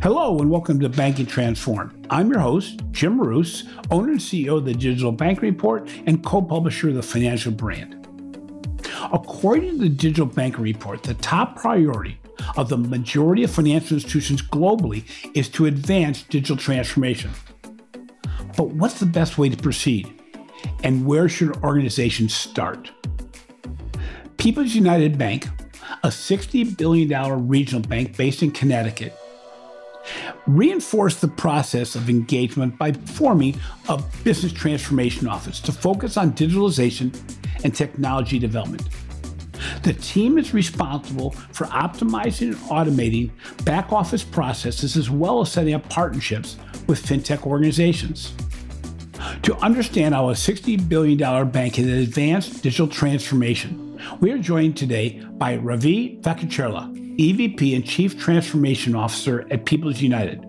Hello and welcome to Banking Transform. I'm your host, Jim Marous, owner and CEO of the Digital Bank Report and co-publisher of the Financial Brand. According to the Digital Bank Report, the top priority of the majority of financial institutions globally is to advance digital transformation. But what's the best way to proceed? And where should organizations start? People's United Bank, a $60 billion regional bank based in Connecticut, reinforced the process of engagement by forming a business transformation office to focus on digitalization and technology development. The team is responsible for optimizing and automating back office processes as well as setting up partnerships with fintech organizations. To understand how a $60 billion bank has advanced digital transformation, we are joined today by Ravi Venkatcherla, EVP and Chief Transformation Officer at People's United.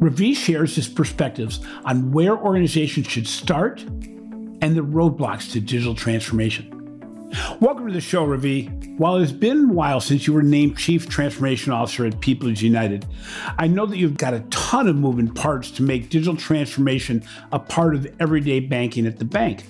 Ravi shares his perspectives on where organizations should start and the roadblocks to digital transformation. Welcome to the show, Ravi. While it's been a while since you were named Chief Transformation Officer at People's United, I know that you've got a ton of moving parts to make digital transformation a part of everyday banking at the bank.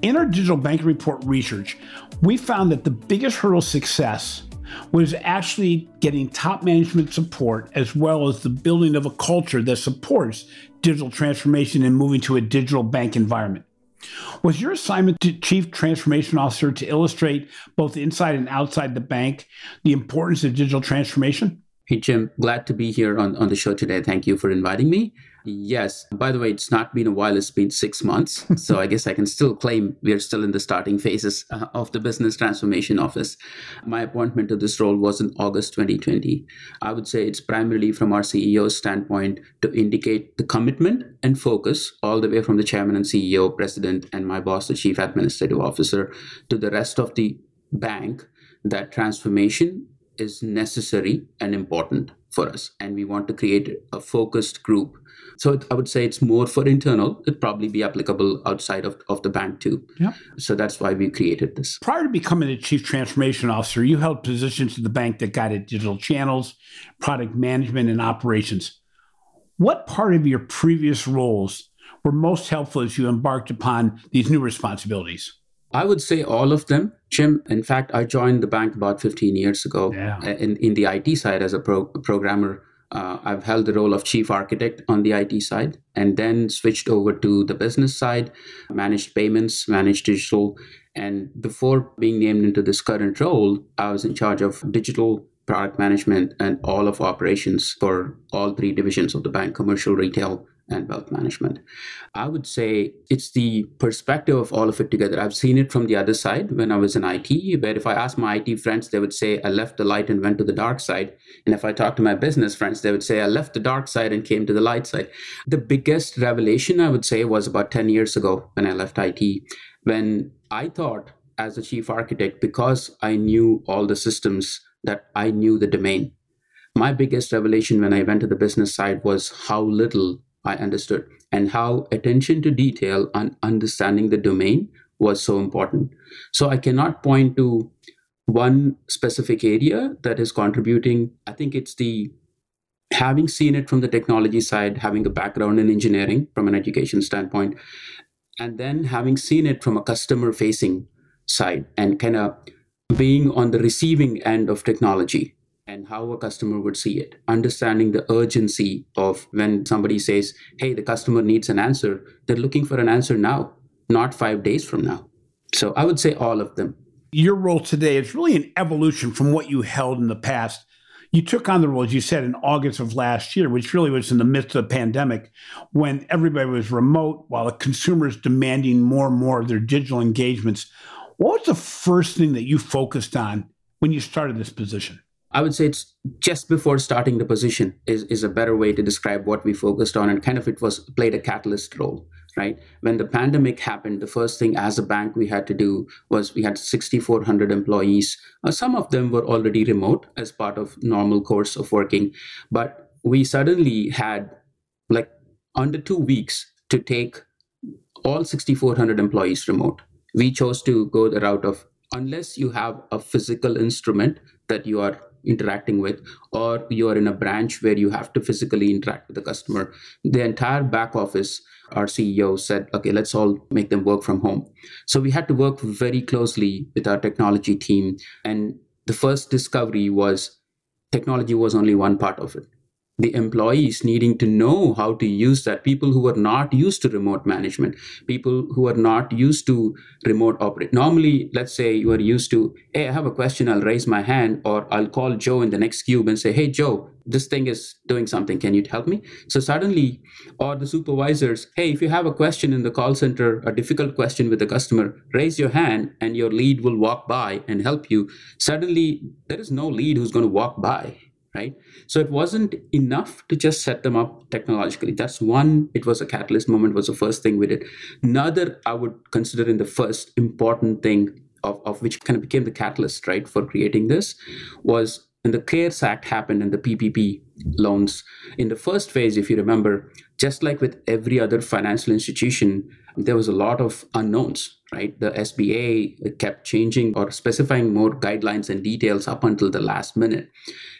In our Digital Bank Report research, we found that the biggest hurdle to success was actually getting top management support as well as the building of a culture that supports digital transformation and moving to a digital bank environment. Was your assignment to Chief Transformation Officer to illustrate both inside and outside the bank the importance of digital transformation? Hey, Jim, glad to be here on, on the show today. Thank you for inviting me. Yes. By the way, it's not been a while. It's been six months. so I guess I can still claim we are still in the starting phases uh, of the Business Transformation Office. My appointment to this role was in August 2020. I would say it's primarily from our CEO's standpoint to indicate the commitment and focus all the way from the chairman and CEO, president, and my boss, the chief administrative officer, to the rest of the bank that transformation is necessary and important for us. And we want to create a focused group so I would say it's more for internal. It'd probably be applicable outside of, of the bank too. Yeah. So that's why we created this. Prior to becoming the chief transformation officer, you held positions in the bank that guided digital channels, product management, and operations. What part of your previous roles were most helpful as you embarked upon these new responsibilities? I would say all of them, Jim. In fact, I joined the bank about 15 years ago yeah. in, in the IT side as a pro- programmer uh, I've held the role of chief architect on the IT side and then switched over to the business side, managed payments, managed digital. And before being named into this current role, I was in charge of digital product management and all of operations for all three divisions of the bank commercial, retail, and wealth management. I would say it's the perspective of all of it together. I've seen it from the other side when I was in IT, where if I asked my IT friends, they would say, I left the light and went to the dark side. And if I talked to my business friends, they would say, I left the dark side and came to the light side. The biggest revelation, I would say, was about 10 years ago when I left IT, when I thought as a chief architect, because I knew all the systems, that I knew the domain. My biggest revelation when I went to the business side was how little I understood and how attention to detail and understanding the domain was so important. So I cannot point to one specific area that is contributing. I think it's the having seen it from the technology side, having a background in engineering from an education standpoint, and then having seen it from a customer facing side and kind of being on the receiving end of technology and how a customer would see it. Understanding the urgency of when somebody says, hey, the customer needs an answer, they're looking for an answer now, not five days from now. So I would say all of them. Your role today is really an evolution from what you held in the past. You took on the role, as you said, in August of last year, which really was in the midst of the pandemic when everybody was remote while the consumers demanding more and more of their digital engagements. What was the first thing that you focused on when you started this position? I would say it's just before starting the position is, is a better way to describe what we focused on and kind of it was played a catalyst role, right? When the pandemic happened, the first thing as a bank we had to do was we had 6,400 employees. Uh, some of them were already remote as part of normal course of working, but we suddenly had like under two weeks to take all 6,400 employees remote. We chose to go the route of unless you have a physical instrument that you are interacting with, or you are in a branch where you have to physically interact with the customer. The entire back office, our CEO said, okay, let's all make them work from home. So we had to work very closely with our technology team. And the first discovery was technology was only one part of it the employees needing to know how to use that. People who are not used to remote management people who are not used to remote operate. Normally let's say you are used to hey i have a question i'll raise my hand or i'll call joe in the next cube and say hey joe this thing is doing something. Can you help me? So suddenly or the supervisors hey if you have a question in the call center a difficult question with the customer raise your hand and your lead will walk by and help you. Suddenly there is no lead who's going to walk by right? So it wasn't enough to just set them up technologically. That's one, it was a catalyst moment, was the first thing we did. Another, I would consider in the first important thing of, of which kind of became the catalyst, right, for creating this was when the CARES Act happened and the PPP loans. In the first phase, if you remember, just like with every other financial institution, there was a lot of unknowns, right? The SBA kept changing or specifying more guidelines and details up until the last minute.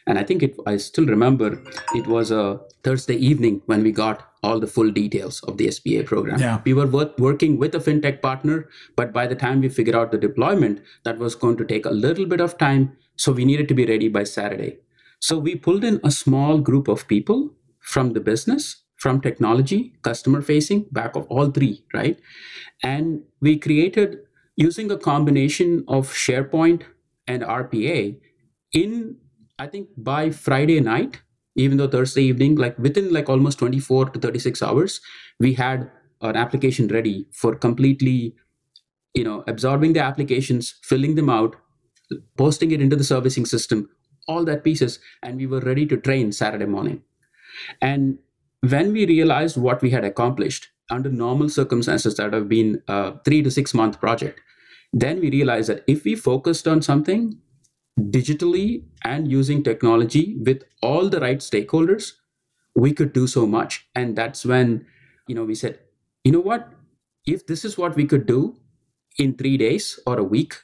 And I think it, I still remember it was a Thursday evening when we got all the full details of the SBA program. Yeah. We were work, working with a fintech partner, but by the time we figured out the deployment, that was going to take a little bit of time. So we needed to be ready by Saturday. So we pulled in a small group of people from the business, from technology, customer facing, back of all three, right? And we created using a combination of SharePoint and RPA in I think by Friday night, even though Thursday evening, like within like almost 24 to 36 hours, we had an application ready for completely, you know, absorbing the applications, filling them out, posting it into the servicing system, all that pieces, and we were ready to train Saturday morning. And when we realized what we had accomplished under normal circumstances that have been a three to six month project, then we realized that if we focused on something digitally and using technology with all the right stakeholders, we could do so much. And that's when, you know, we said, you know what? If this is what we could do in three days or a week,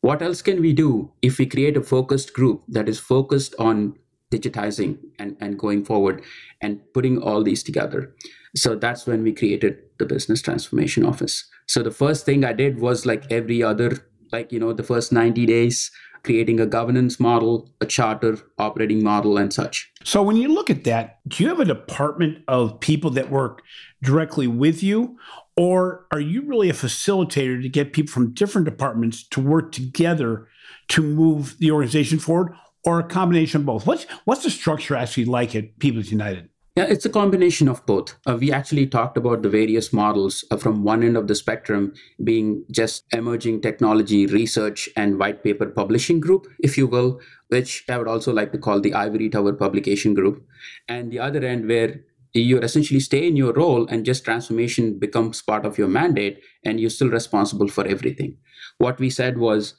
what else can we do if we create a focused group that is focused on digitizing and, and going forward and putting all these together? So that's when we created the business transformation office. So the first thing I did was like every other, like, you know, the first 90 days, creating a governance model, a charter, operating model, and such. So, when you look at that, do you have a department of people that work directly with you? Or are you really a facilitator to get people from different departments to work together to move the organization forward, or a combination of both? What's, what's the structure actually like at People's United? Yeah, it's a combination of both. Uh, we actually talked about the various models uh, from one end of the spectrum being just emerging technology research and white paper publishing group, if you will, which I would also like to call the Ivory Tower publication group. And the other end where you essentially stay in your role and just transformation becomes part of your mandate and you're still responsible for everything. What we said was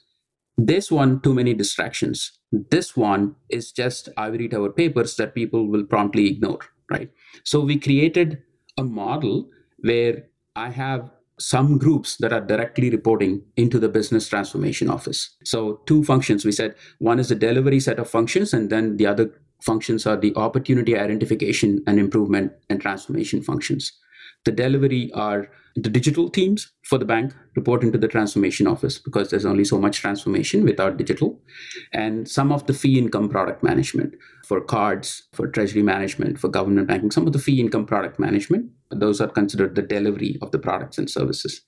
this one, too many distractions. This one is just Ivory Tower papers that people will promptly ignore right? So we created a model where I have some groups that are directly reporting into the business transformation office. So, two functions we said one is the delivery set of functions, and then the other functions are the opportunity identification and improvement and transformation functions. The delivery are the digital teams for the bank report into the transformation office because there's only so much transformation without digital. And some of the fee income product management for cards, for treasury management, for government banking, some of the fee income product management, those are considered the delivery of the products and services.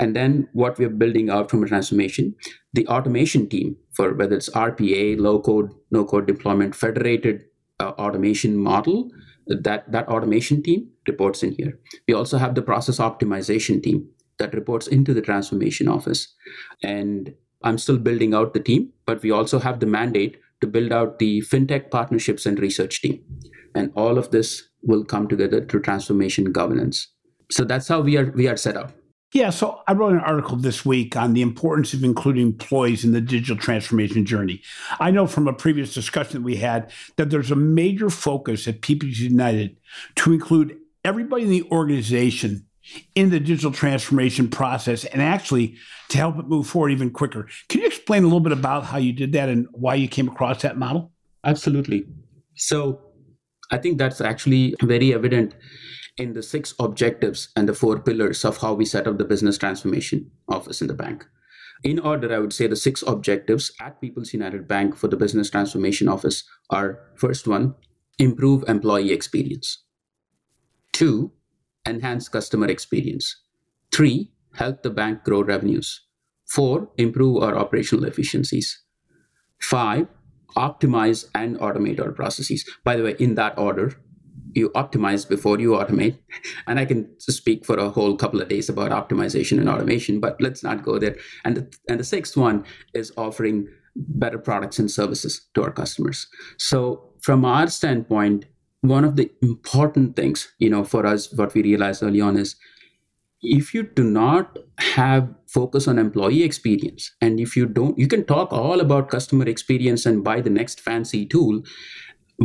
And then what we're building out from a transformation, the automation team for whether it's RPA, low code, no code deployment, federated uh, automation model that that automation team reports in here. We also have the process optimization team that reports into the transformation office. And i'm still building out the team but we also have the mandate to build out the fintech partnerships and research team. And all of this will come together through transformation governance. So that's how we are we are set up. Yeah, so I wrote an article this week on the importance of including employees in the digital transformation journey. I know from a previous discussion that we had that there's a major focus at People's United to include everybody in the organization in the digital transformation process and actually to help it move forward even quicker. Can you explain a little bit about how you did that and why you came across that model? Absolutely. So I think that's actually very evident in the six objectives and the four pillars of how we set up the business transformation office in the bank. In order, I would say the six objectives at People's United Bank for the business transformation office are first one, improve employee experience. Two, enhance customer experience. Three, help the bank grow revenues. Four, improve our operational efficiencies. Five, optimize and automate our processes. By the way, in that order, you optimize before you automate. And I can speak for a whole couple of days about optimization and automation, but let's not go there. And the, and the sixth one is offering better products and services to our customers. So from our standpoint, one of the important things, you know, for us, what we realized early on is if you do not have focus on employee experience and if you don't you can talk all about customer experience and buy the next fancy tool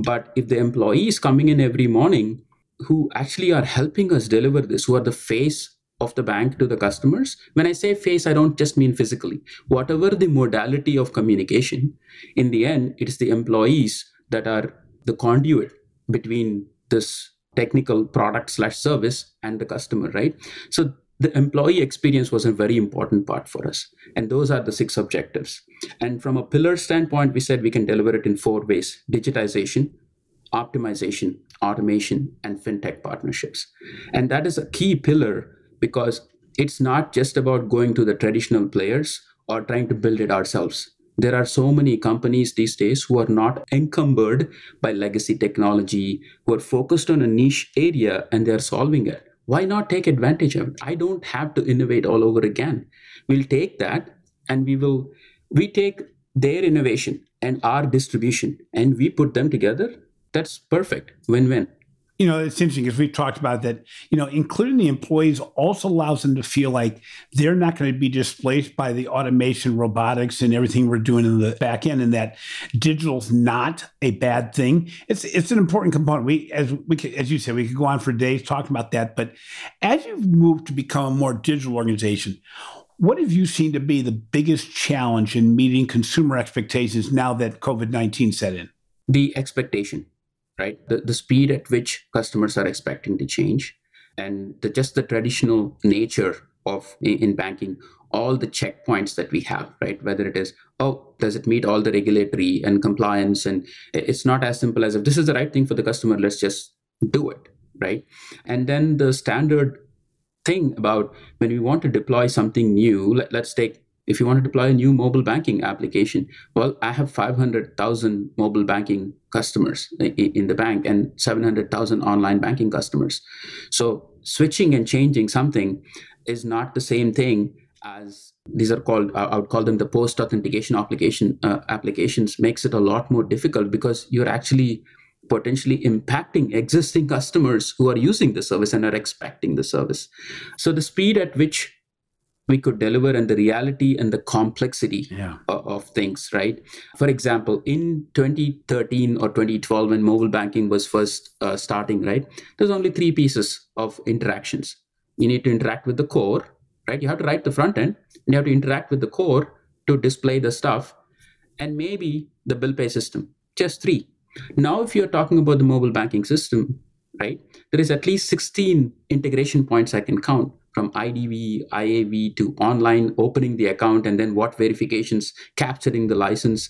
but if the employees coming in every morning who actually are helping us deliver this who are the face of the bank to the customers when i say face i don't just mean physically. Whatever the modality of communication in the end it is the employees that are the conduit between this technical product slash service and the customer right? So the employee experience was a very important part for us. And those are the six objectives. And from a pillar standpoint we said we can deliver it in four ways digitization optimization automation and fintech partnerships. And that is a key pillar because it's not just about going to the traditional players or trying to build it ourselves there are so many companies these days who are not encumbered by legacy technology, who are focused on a niche area and they're solving it. Why not take advantage of it? I don't have to innovate all over again. We'll take that and we will, we take their innovation and our distribution and we put them together. That's perfect. Win win you know, it's interesting because we talked about that, you know, including the employees also allows them to feel like they're not going to be displaced by the automation, robotics, and everything we're doing in the back end, and that digital's not a bad thing. It's it's an important component. We as we as you said, we could go on for days talking about that. But as you've moved to become a more digital organization, what have you seen to be the biggest challenge in meeting consumer expectations now that COVID 19 set in? The expectation right? The, the speed at which customers are expecting to change and the, just the traditional nature of in banking all the checkpoints that we have right? Whether it is oh does it meet all the regulatory and compliance? And it's not as simple as if this is the right thing for the customer let's just do it right? And then the standard thing about when we want to deploy something new let, us take if you want to deploy a new mobile banking application, well, I have 500,000 mobile banking customers in the bank and 700,000 online banking customers. So switching and changing something is not the same thing as these are called i would call them the post authentication application uh, applications makes it a lot more difficult because you're actually potentially impacting existing customers who are using the service and are expecting the service so the speed at which we could deliver and the reality and the complexity yeah. of, of, things, right? For example, in 2013 or 2012, when mobile banking was first uh, starting, right, there's only three pieces of interactions. You need to interact with the core, right? You have to write the front end, and you have to interact with the core to display the stuff, and maybe the bill pay system. Just three. Now, if you're talking about the mobile banking system, right, there is at least 16 integration points I can count from IDV, IAV to online opening the account and then what verifications, capturing the license,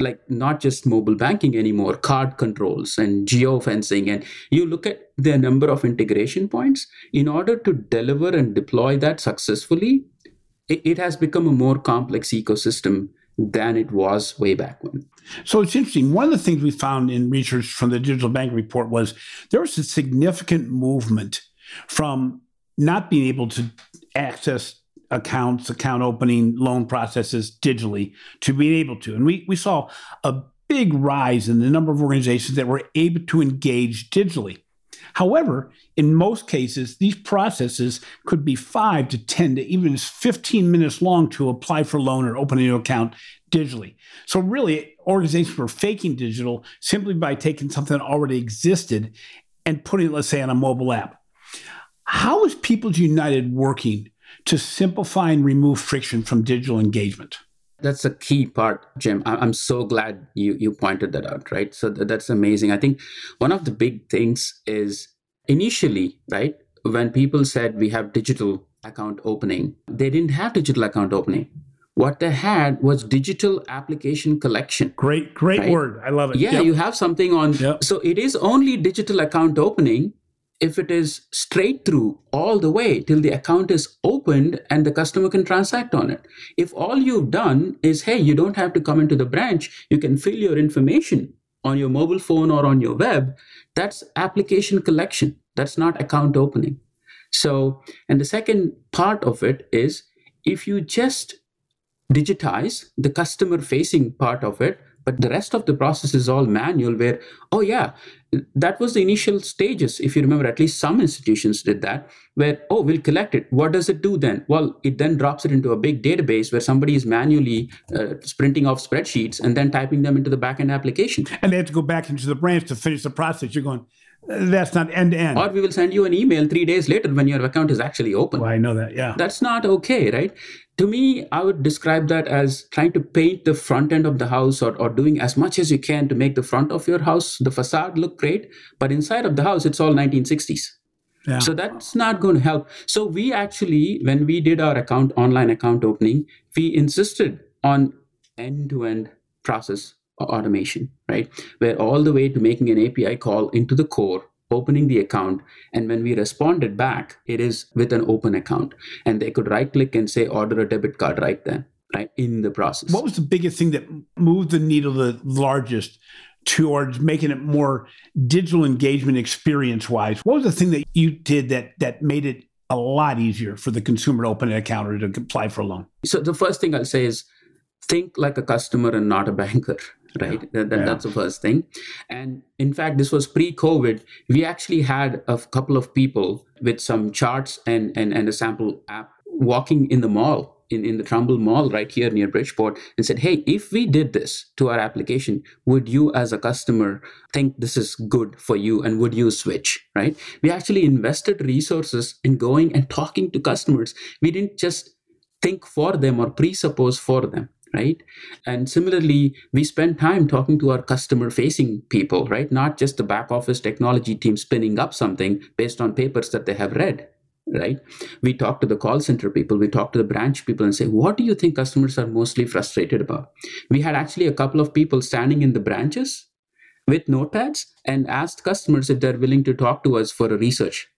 like not just mobile banking anymore, card controls and geofencing. And you look at the number of integration points in order to deliver and deploy that successfully, it, it has become a more complex ecosystem than it was way back when. So it's interesting. One of the things we found in research from the digital bank report was there was a significant movement from not being able to access accounts, account opening, loan processes digitally to being able to. And we, we saw a big rise in the number of organizations that were able to engage digitally. However, in most cases, these processes could be five to 10 to even 15 minutes long to apply for a loan or open a new account digitally. So, really, organizations were faking digital simply by taking something that already existed and putting it, let's say, on a mobile app. How is People's United working to simplify and remove friction from digital engagement? That's a key part, Jim. I'm so glad you, you pointed that out, right? So that's amazing. I think one of the big things is initially, right, when people said we have digital account opening, they didn't have digital account opening. What they had was digital application collection. Great, great right? word. I love it. Yeah, yep. you have something on. Yep. So it is only digital account opening if it is straight through all the way till the account is opened and the customer can transact on it. If all you've done is, hey, you don't have to come into the branch, you can fill your information on your mobile phone or on your web, that's application collection. That's not account opening. So, and the second part of it is if you just digitize the customer facing part of it, but the rest of the process is all manual where oh yeah that was the initial stages if you remember at least some institutions did that where oh we'll collect it. What does it do then? Well it then drops it into a big database where somebody is manually uh, printing off spreadsheets and then typing them into the backend application. And they have to go back into the branch to finish the process. You're going that's not end to end. Or we will send you an email three days later when your account is actually open. Well, I know that, yeah. That's not okay, right? To me, I would describe that as trying to paint the front end of the house or, or doing as much as you can to make the front of your house, the facade look great. But inside of the house, it's all 1960s. Yeah. So that's not going to help. So we actually, when we did our account online account opening, we insisted on end to end process automation, right? Where all the way to making an API call into the core, opening the account, and when we responded back, it is with an open account. And they could right click and say, order a debit card right then, right in the process. What was the biggest thing that moved the needle the largest towards making it more digital engagement experience wise? What was the thing that you did that that made it a lot easier for the consumer to open an account or to apply for a loan? So the first thing I'll say is think like a customer and not a banker right yeah. That, yeah. that's the first thing and in fact this was pre-covid we actually had a couple of people with some charts and and, and a sample app walking in the mall in, in the Trumbull Mall right here near Bridgeport and said, Hey, if we did this to our application, would you as a customer think this is good for you and would you switch? Right? We actually invested resources in going and talking to customers. We didn't just think for them or presuppose for them right? And similarly we spend time talking to our customer facing people right? Not just the back office technology team spinning up something based on papers that they have read right? We talk to the call center people we talk to the branch people and say what do you think customers are mostly frustrated about? We had actually a couple of people standing in the branches with notepads and asked customers if they're willing to talk to us for a research.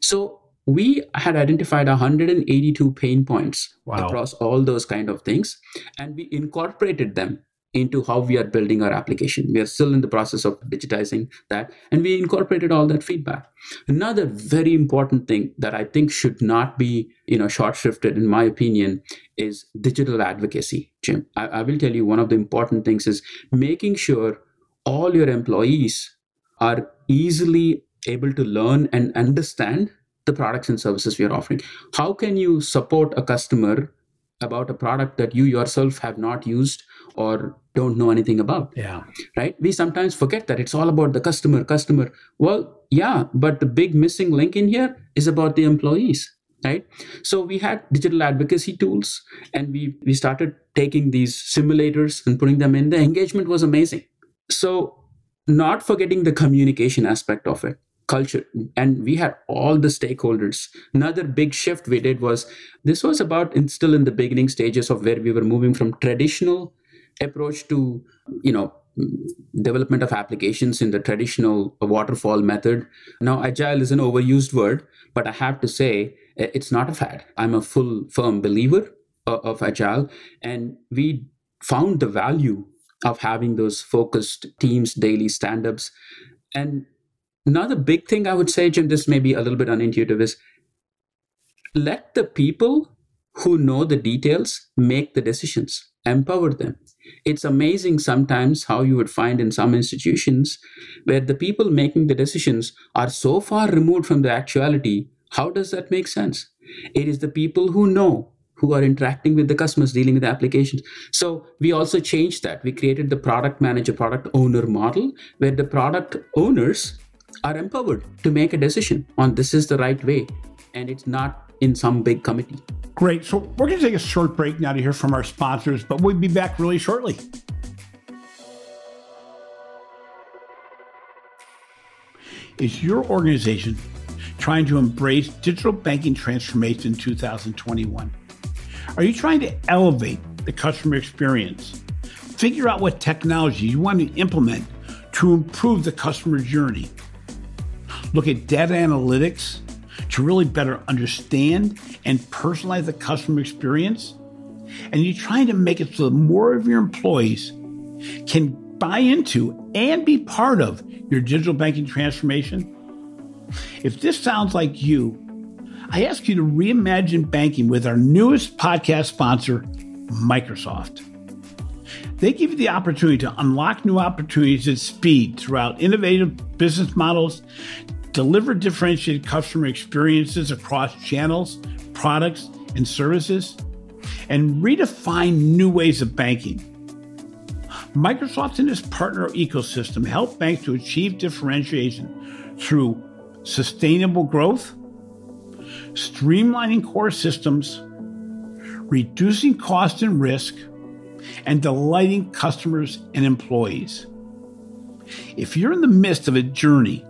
So we had identified 182 pain points wow. across all those kind of things and we incorporated them into how we are building our application. We are still in the process of digitizing that and we incorporated all that feedback. Another very important thing that i think should not be you know short shifted in my opinion is digital advocacy jim. I, I will tell you one of the important things is making sure all your employees are easily able to learn and understand the products and services we are offering. How can you support a customer about a product that you yourself have not used or don't know anything about? Yeah. Right? We sometimes forget that it's all about the customer, customer. Well, yeah, but the big missing link in here is about the employees. Right. So we had digital advocacy tools and we, we started taking these simulators and putting them in. The engagement was amazing. So not forgetting the communication aspect of it culture. And we had all the stakeholders. Another big shift we did was this was about still in the beginning stages of where we were moving from traditional approach to you know development of applications in the traditional waterfall method. Now agile is an overused word but i have to say it's not a fad. I'm a full firm believer uh, of agile and we found the value of having those focused teams daily stand-ups. And Another big thing I would say, Jim, this may be a little bit unintuitive, is let the people who know the details make the decisions, empower them. It's amazing sometimes how you would find in some institutions where the people making the decisions are so far removed from the actuality. How does that make sense? It is the people who know who are interacting with the customers dealing with the applications so we also changed that we created the product manager product owner model where the product owners are empowered to make a decision on this is the right way and it's not in some big committee Great. So we're going to take a short break now to hear from our sponsors, but we'll be back really shortly. Is your organization trying to embrace digital banking transformation in 2021? Are you trying to elevate the customer experience? Figure out what technology you want to implement to improve the customer journey. Look at data analytics to really better understand and personalize the customer experience? And you're trying to make it so that more of your employees can buy into and be part of your digital banking transformation? If this sounds like you, I ask you to reimagine banking with our newest podcast sponsor, Microsoft. They give you the opportunity to unlock new opportunities at speed throughout innovative business models deliver differentiated customer experiences across channels, products, and services, and redefine new ways of banking. Microsoft and its partner ecosystem help banks to achieve differentiation through sustainable growth, streamlining core systems, reducing cost and risk, and delighting customers and employees. If you're in the midst of a journey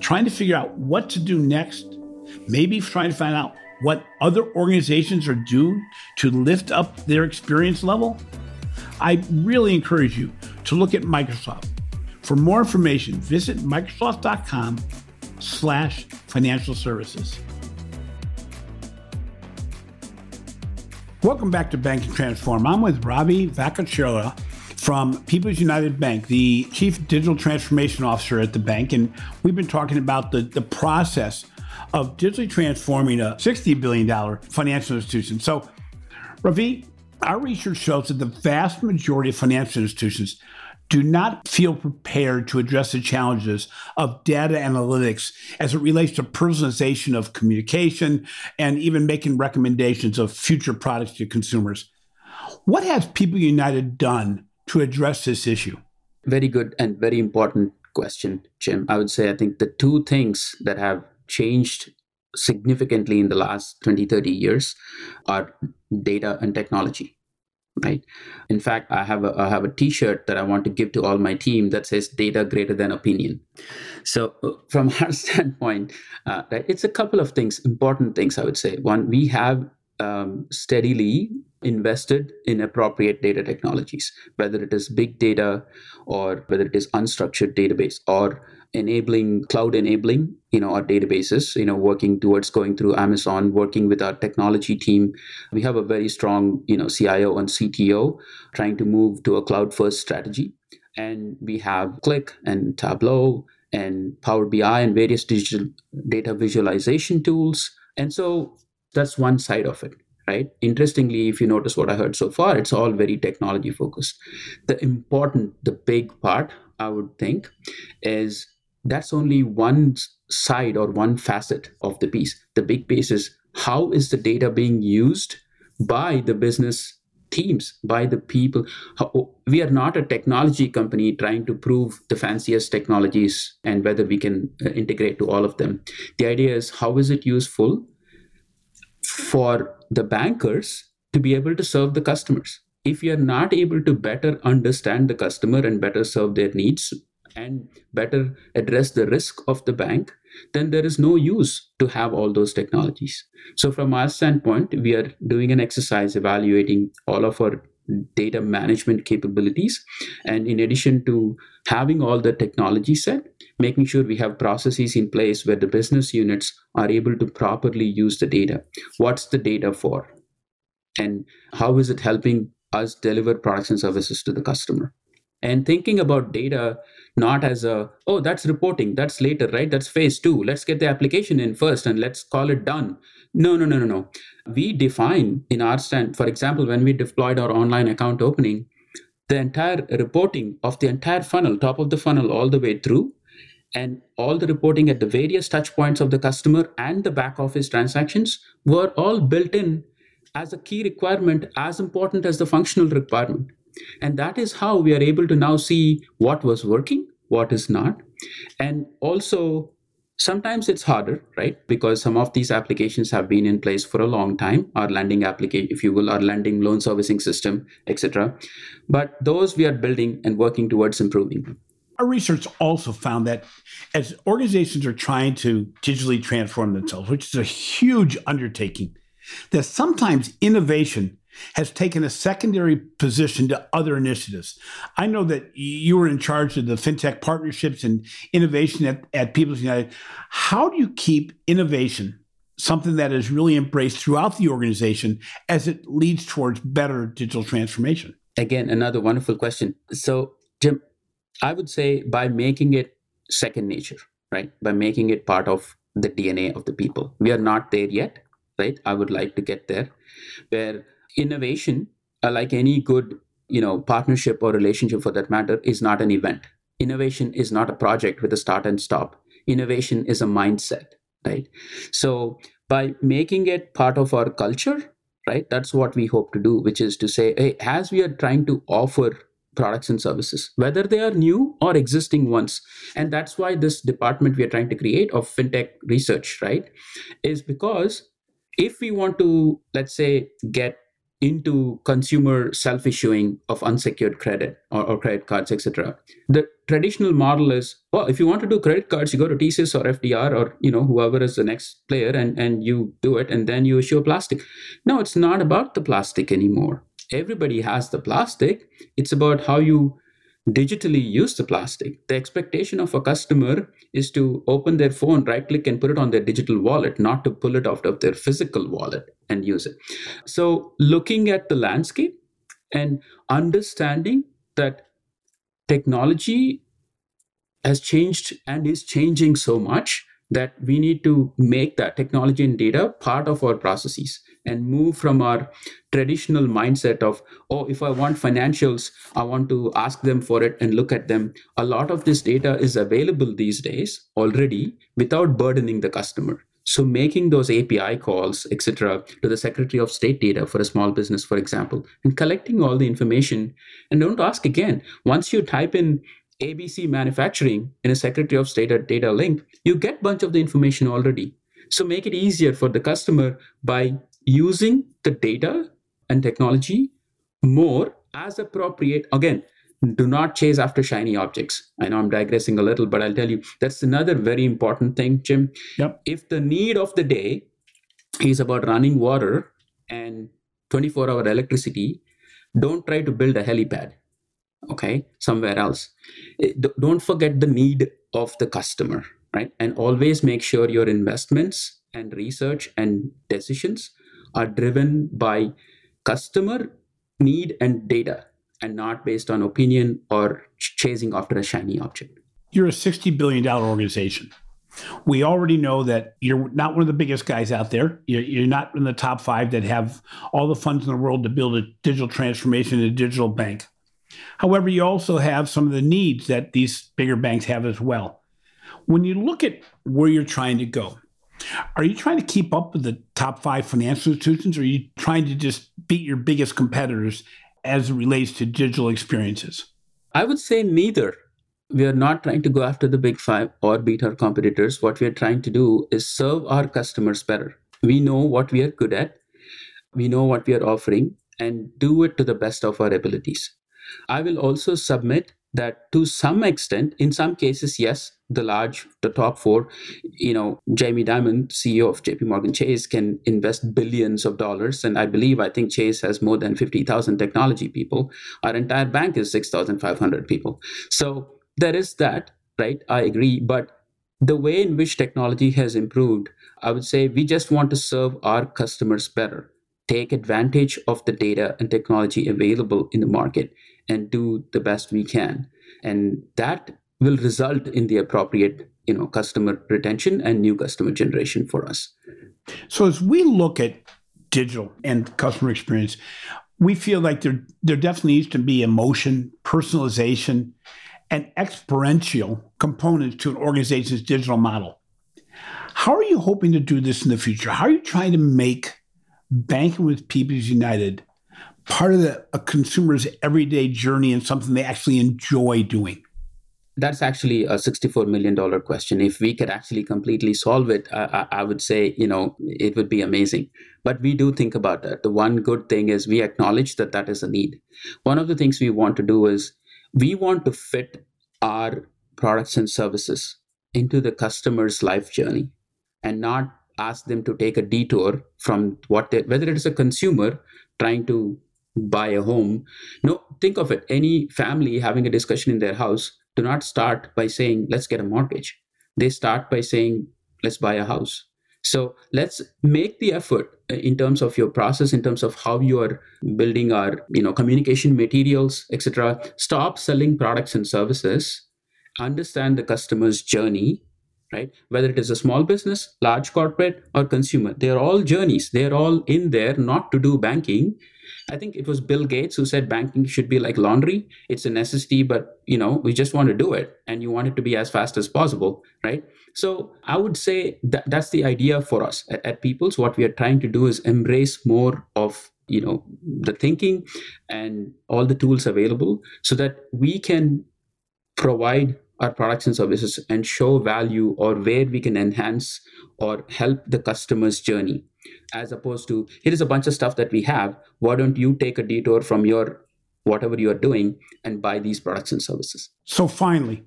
trying to figure out what to do next, maybe trying to find out what other organizations are doing to lift up their experience level, I really encourage you to look at Microsoft. For more information, visit microsoft.com slash financial services. Welcome back to Banking Transform. I'm with Ravi Vakachira from People's United Bank, the Chief Digital Transformation Officer at the bank. And we've been talking about the, the process of digitally transforming a $60 billion financial institution. So, Ravi, our research shows that the vast majority of financial institutions do not feel prepared to address the challenges of data analytics as it relates to personalization of communication and even making recommendations of future products to consumers. What has People United done to address this issue? Very good and very important question, Jim. I would say I think the two things that have changed significantly in the last 20, 30 years are data and technology. Right. In fact, I have a I have a T-shirt that I want to give to all my team that says "Data greater than opinion." So, uh, from our standpoint, uh, it's a couple of things, important things. I would say. One, we have um, steadily invested in appropriate data technologies, whether it is big data or whether it is unstructured database or enabling cloud enabling you know our databases you know working towards going through amazon working with our technology team. We have a very strong you know cio and cto trying to move to a cloud first strategy. And we have Qlik and tableau and power bi and various digital data visualization tools. And so that's one side of it right? Interestingly if you notice what i heard so far it's all very technology focused. The important the big part i would think is that's only one side or one facet of the piece. The big piece is how is the data being used by the business teams by the people? We are not a technology company trying to prove the fanciest technologies and whether we can uh, integrate to all of them. The idea is how is it useful for the bankers to be able to serve the customers. If you're not able to better understand the customer and better serve their needs and better address the risk of the bank, then there is no use to have all those technologies. So, from our standpoint, we are doing an exercise evaluating all of our data management capabilities. And in addition to having all the technology set, making sure we have processes in place where the business units are able to properly use the data. What's the data for? And how is it helping us deliver products and services to the customer? And thinking about data not as a, oh, that's reporting, that's later, right? That's phase two. Let's get the application in first and let's call it done. No, no, no, no, no. We define in our stand, for example, when we deployed our online account opening, the entire reporting of the entire funnel, top of the funnel, all the way through, and all the reporting at the various touch points of the customer and the back office transactions were all built in as a key requirement as important as the functional requirement and that is how we are able to now see what was working what is not and also Sometimes it's harder, right? Because some of these applications have been in place for a long time, our lending application, if you will, our lending loan servicing system, etc. But those we are building and working towards improving. Our research also found that as organizations are trying to digitally transform themselves, which is a huge undertaking, that sometimes innovation has taken a secondary position to other initiatives. I know that you were in charge of the fintech partnerships and innovation at, at People's United. How do you keep innovation something that is really embraced throughout the organization as it leads towards better digital transformation? Again, another wonderful question. So, Jim, I would say by making it second nature, right? By making it part of the DNA of the people. We are not there yet, right? I would like to get there where innovation, uh, like any good you know partnership or relationship for that matter, is not an event. Innovation is not a project with a start and stop. Innovation is a mindset, right? So by making it part of our culture, right, that's what we hope to do, which is to say, hey, as we are trying to offer products and services, whether they are new or existing ones. And that's why this department we are trying to create of fintech research, right, is because if we want to, let's say, get into consumer self-issuing of unsecured credit or, or credit cards, etc. The traditional model is, well, if you want to do credit cards, you go to TSYS or FDR or you know whoever is the next player, and and you do it, and then you issue a plastic. No, it's not about the plastic anymore. Everybody has the plastic. It's about how you digitally use the plastic. The expectation of a customer is to open their phone, right click, and put it on their digital wallet, not to pull it out of their physical wallet and use it. So, looking at the landscape and understanding that technology has changed and is changing so much that we need to make that technology and data part of our processes and move from our traditional mindset of oh if i want financials i want to ask them for it and look at them. A lot of this data is available these days already without burdening the customer. So making those api calls etc to the secretary of state data for a small business for example and collecting all the information. And don't ask again once you type in ABC manufacturing in a Secretary of State data link, you get bunch of the information already. So make it easier for the customer by using the data and technology more as appropriate. Again, do not chase after shiny objects. I know I'm digressing a little, but I'll tell you that's another very important thing, Jim. Yep. If the need of the day is about running water and 24 hour electricity, don't try to build a helipad okay somewhere else eh, don't forget the need of the customer right and always make sure your investments and research and decisions are driven by customer need and data and not based on opinion or chasing after a shiny object you're a 60 billion dollar organization we already know that you're not one of the biggest guys out there. You're, you're, not in the top five that have all the funds in the world to build a digital transformation, a digital bank. However, you also have some of the needs that these bigger banks have as well. When you look at where you're trying to go, are you trying to keep up with the top five financial institutions, or are you trying to just beat your biggest competitors as it relates to digital experiences? I would say neither. We are not trying to go after the big five or beat our competitors. What we are trying to do is serve our customers better. We know what we are good at, we know what we are offering, and do it to the best of our abilities. I will also submit that to some extent, in some cases, yes, the large, the top four, you know, Jamie Dimon, CEO of JP Morgan Chase, can invest billions of dollars. And I believe, I think Chase has more than 50,000 technology people. Our entire bank is 6,500 people. So there is that, right? I agree. But the way in which technology has improved, I would say we just want to serve our customers better, take advantage of the data and technology available in the market and do the best we can and that will result in the appropriate you know customer retention and new customer generation for us. So as we look at digital and customer experience we feel like there there definitely needs to be emotion personalization and experiential components to an organization's digital model. How are you hoping to do this in the future? How are you trying to make banking with people's united part of the, a consumer's everyday journey and something they actually enjoy doing? That's actually a $64 million question. If we could actually completely solve it, I, I, would say, you know, it would be amazing. But we do think about that. The one good thing is we acknowledge that that is a need. One of the things we want to do is we want to fit our products and services into the customer's life journey and not ask them to take a detour from what they, whether it is a consumer trying to buy a home. No, think of it. Any family having a discussion in their house do not start by saying, let's get a mortgage. They start by saying, let's buy a house. So let's make the effort uh, in terms of your process, in terms of how you are building our, you know, communication materials, etc. Stop selling products and services. Understand the customer's journey right whether it is a small business large corporate or consumer they're all journeys they're all in there not to do banking i think it was bill gates who said banking should be like laundry. It's a necessity but you know we just want to do it and you want it to be as fast as possible right? So i would say that that's the idea for us at, at people's. What we are trying to do is embrace more of you know the thinking and all the tools available so that we can provide our products and services and show value or where we can enhance or help the customer's journey as opposed to here is a bunch of stuff that we have. Why don't you take a detour from your whatever you are doing and buy these products and services? So finally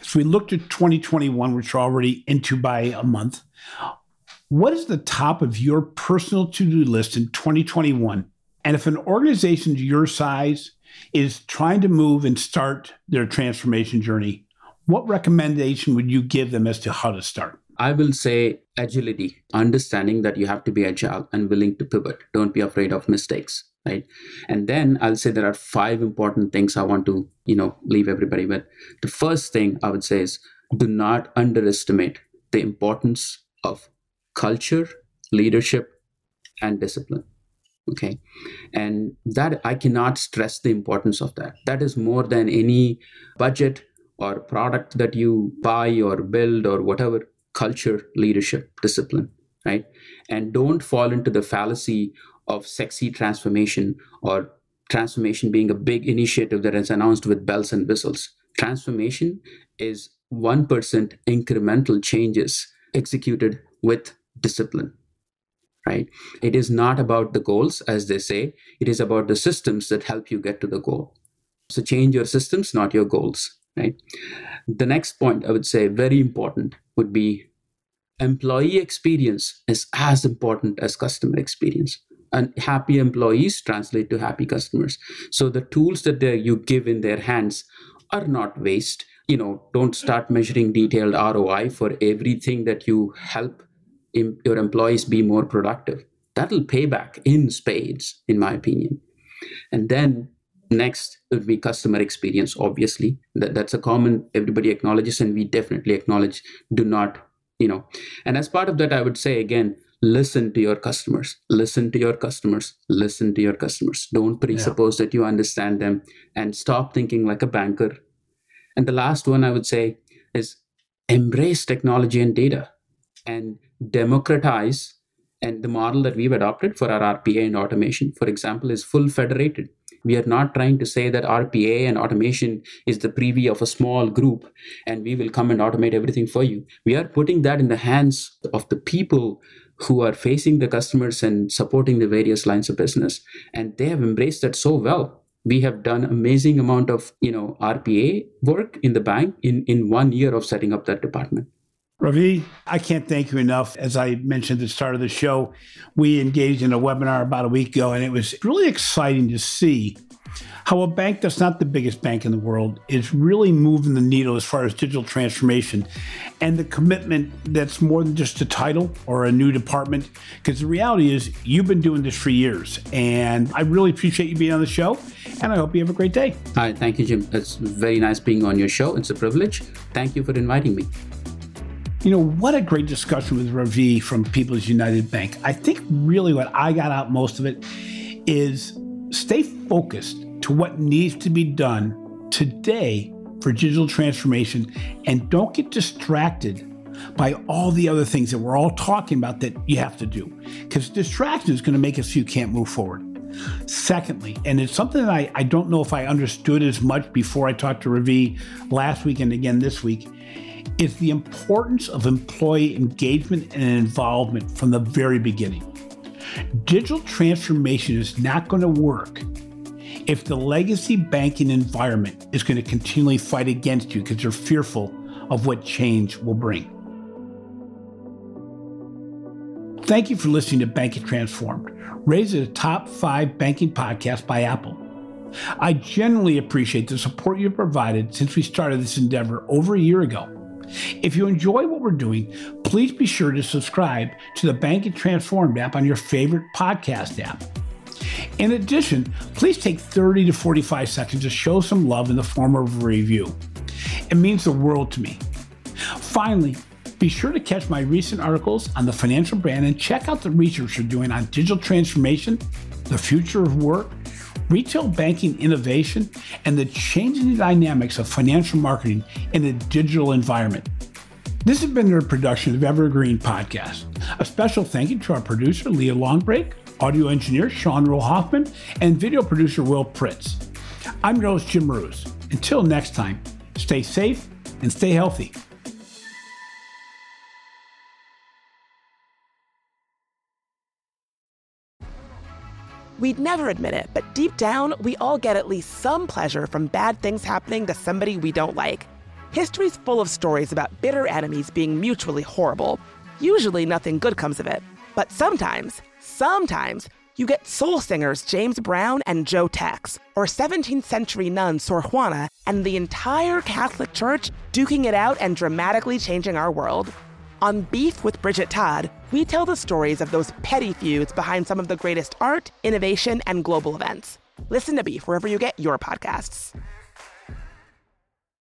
as we looked at 2021 which we're already into by a month what is the top of your personal to-do list in 2021 and if an organization your size is trying to move and start their transformation journey what recommendation would you give them as to how to start? I will say agility, understanding that you have to be agile and willing to pivot. Don't be afraid of mistakes, right? And then I'll say there are five important things I want to, you know, leave everybody with. The first thing I would say is do not underestimate the importance of culture, leadership, and discipline. Okay. And that I cannot stress the importance of that. That is more than any budget or product that you buy or build or whatever culture leadership discipline right? And don't fall into the fallacy of sexy transformation or transformation being a big initiative that is announced with bells and whistles. Transformation is 1% incremental changes executed with discipline right? It is not about the goals as they say. It is about the systems that help you get to the goal. So change your systems not your goals right? The next point i would say very important would be employee experience is as important as customer experience. And happy employees translate to happy customers. So the tools that you give in their hands are not waste. You know don't start measuring detailed roi for everything that you help your employees be more productive. That'll pay back in spades in my opinion. And then Next would be customer experience, obviously. That, that's a common, everybody acknowledges, and we definitely acknowledge do not, you know. And as part of that, I would say again, listen to your customers, listen to your customers, listen to your customers. Don't presuppose yeah. that you understand them and stop thinking like a banker. And the last one I would say is embrace technology and data and democratize and the model that we've adopted for our RPA and automation, for example, is full federated. We are not trying to say that RPA and automation is the privy of a small group and we will come and automate everything for you. We are putting that in the hands of the people who are facing the customers and supporting the various lines of business. And they have embraced that so well. We have done amazing amount of, you know, RPA work in the bank in, in one year of setting up that department. Ravi, I can't thank you enough. As I mentioned at the start of the show, we engaged in a webinar about a week ago, and it was really exciting to see how a bank that's not the biggest bank in the world is really moving the needle as far as digital transformation and the commitment that's more than just a title or a new department. Because the reality is, you've been doing this for years, and I really appreciate you being on the show, and I hope you have a great day. Hi, thank you, Jim. It's very nice being on your show. It's a privilege. Thank you for inviting me. You know, what a great discussion with Ravi from People's United Bank. I think really what I got out most of it is stay focused to what needs to be done today for digital transformation and don't get distracted by all the other things that we're all talking about that you have to do because distraction is going to make so you can't move forward. Secondly, and it's something that I, I don't know if I understood as much before I talked to Ravi last week and again this week, is the importance of employee engagement and involvement from the very beginning. Digital transformation is not going to work if the legacy banking environment is going to continually fight against you because they're fearful of what change will bring. Thank you for listening to Banking Transformed, raised as a top five banking podcast by Apple. I genuinely appreciate the support you've provided since we started this endeavor over a year ago. If you enjoy what we're doing, please be sure to subscribe to the Bank Banking Transformed app on your favorite podcast app. In addition, please take 30 to 45 seconds to show some love in the form of a review. It means the world to me. Finally, be sure to catch my recent articles on the financial brand and check out the research we're doing on digital transformation, the future of work, retail banking innovation, and the changing dynamics of financial marketing in a digital environment. This has been a production of Evergreen Podcast. A special thank you to our producer, Leah Longbrake, audio engineer, Sean Rule-Hoffman, and video producer, Will Pritz. I'm your host, Jim Marous. Until next time, stay safe and stay healthy. We'd never admit it, but deep down, we all get at least some pleasure from bad things happening to somebody we don't like. History's full of stories about bitter enemies being mutually horrible. Usually, nothing good comes of it. But sometimes, sometimes, you get soul singers James Brown and Joe Tex, or 17th century nun Sor Juana, and the entire Catholic Church duking it out and dramatically changing our world. On Beef with Bridget Todd, we tell the stories of those petty feuds behind some of the greatest art, innovation, and global events. Listen to Beef wherever you get your podcasts.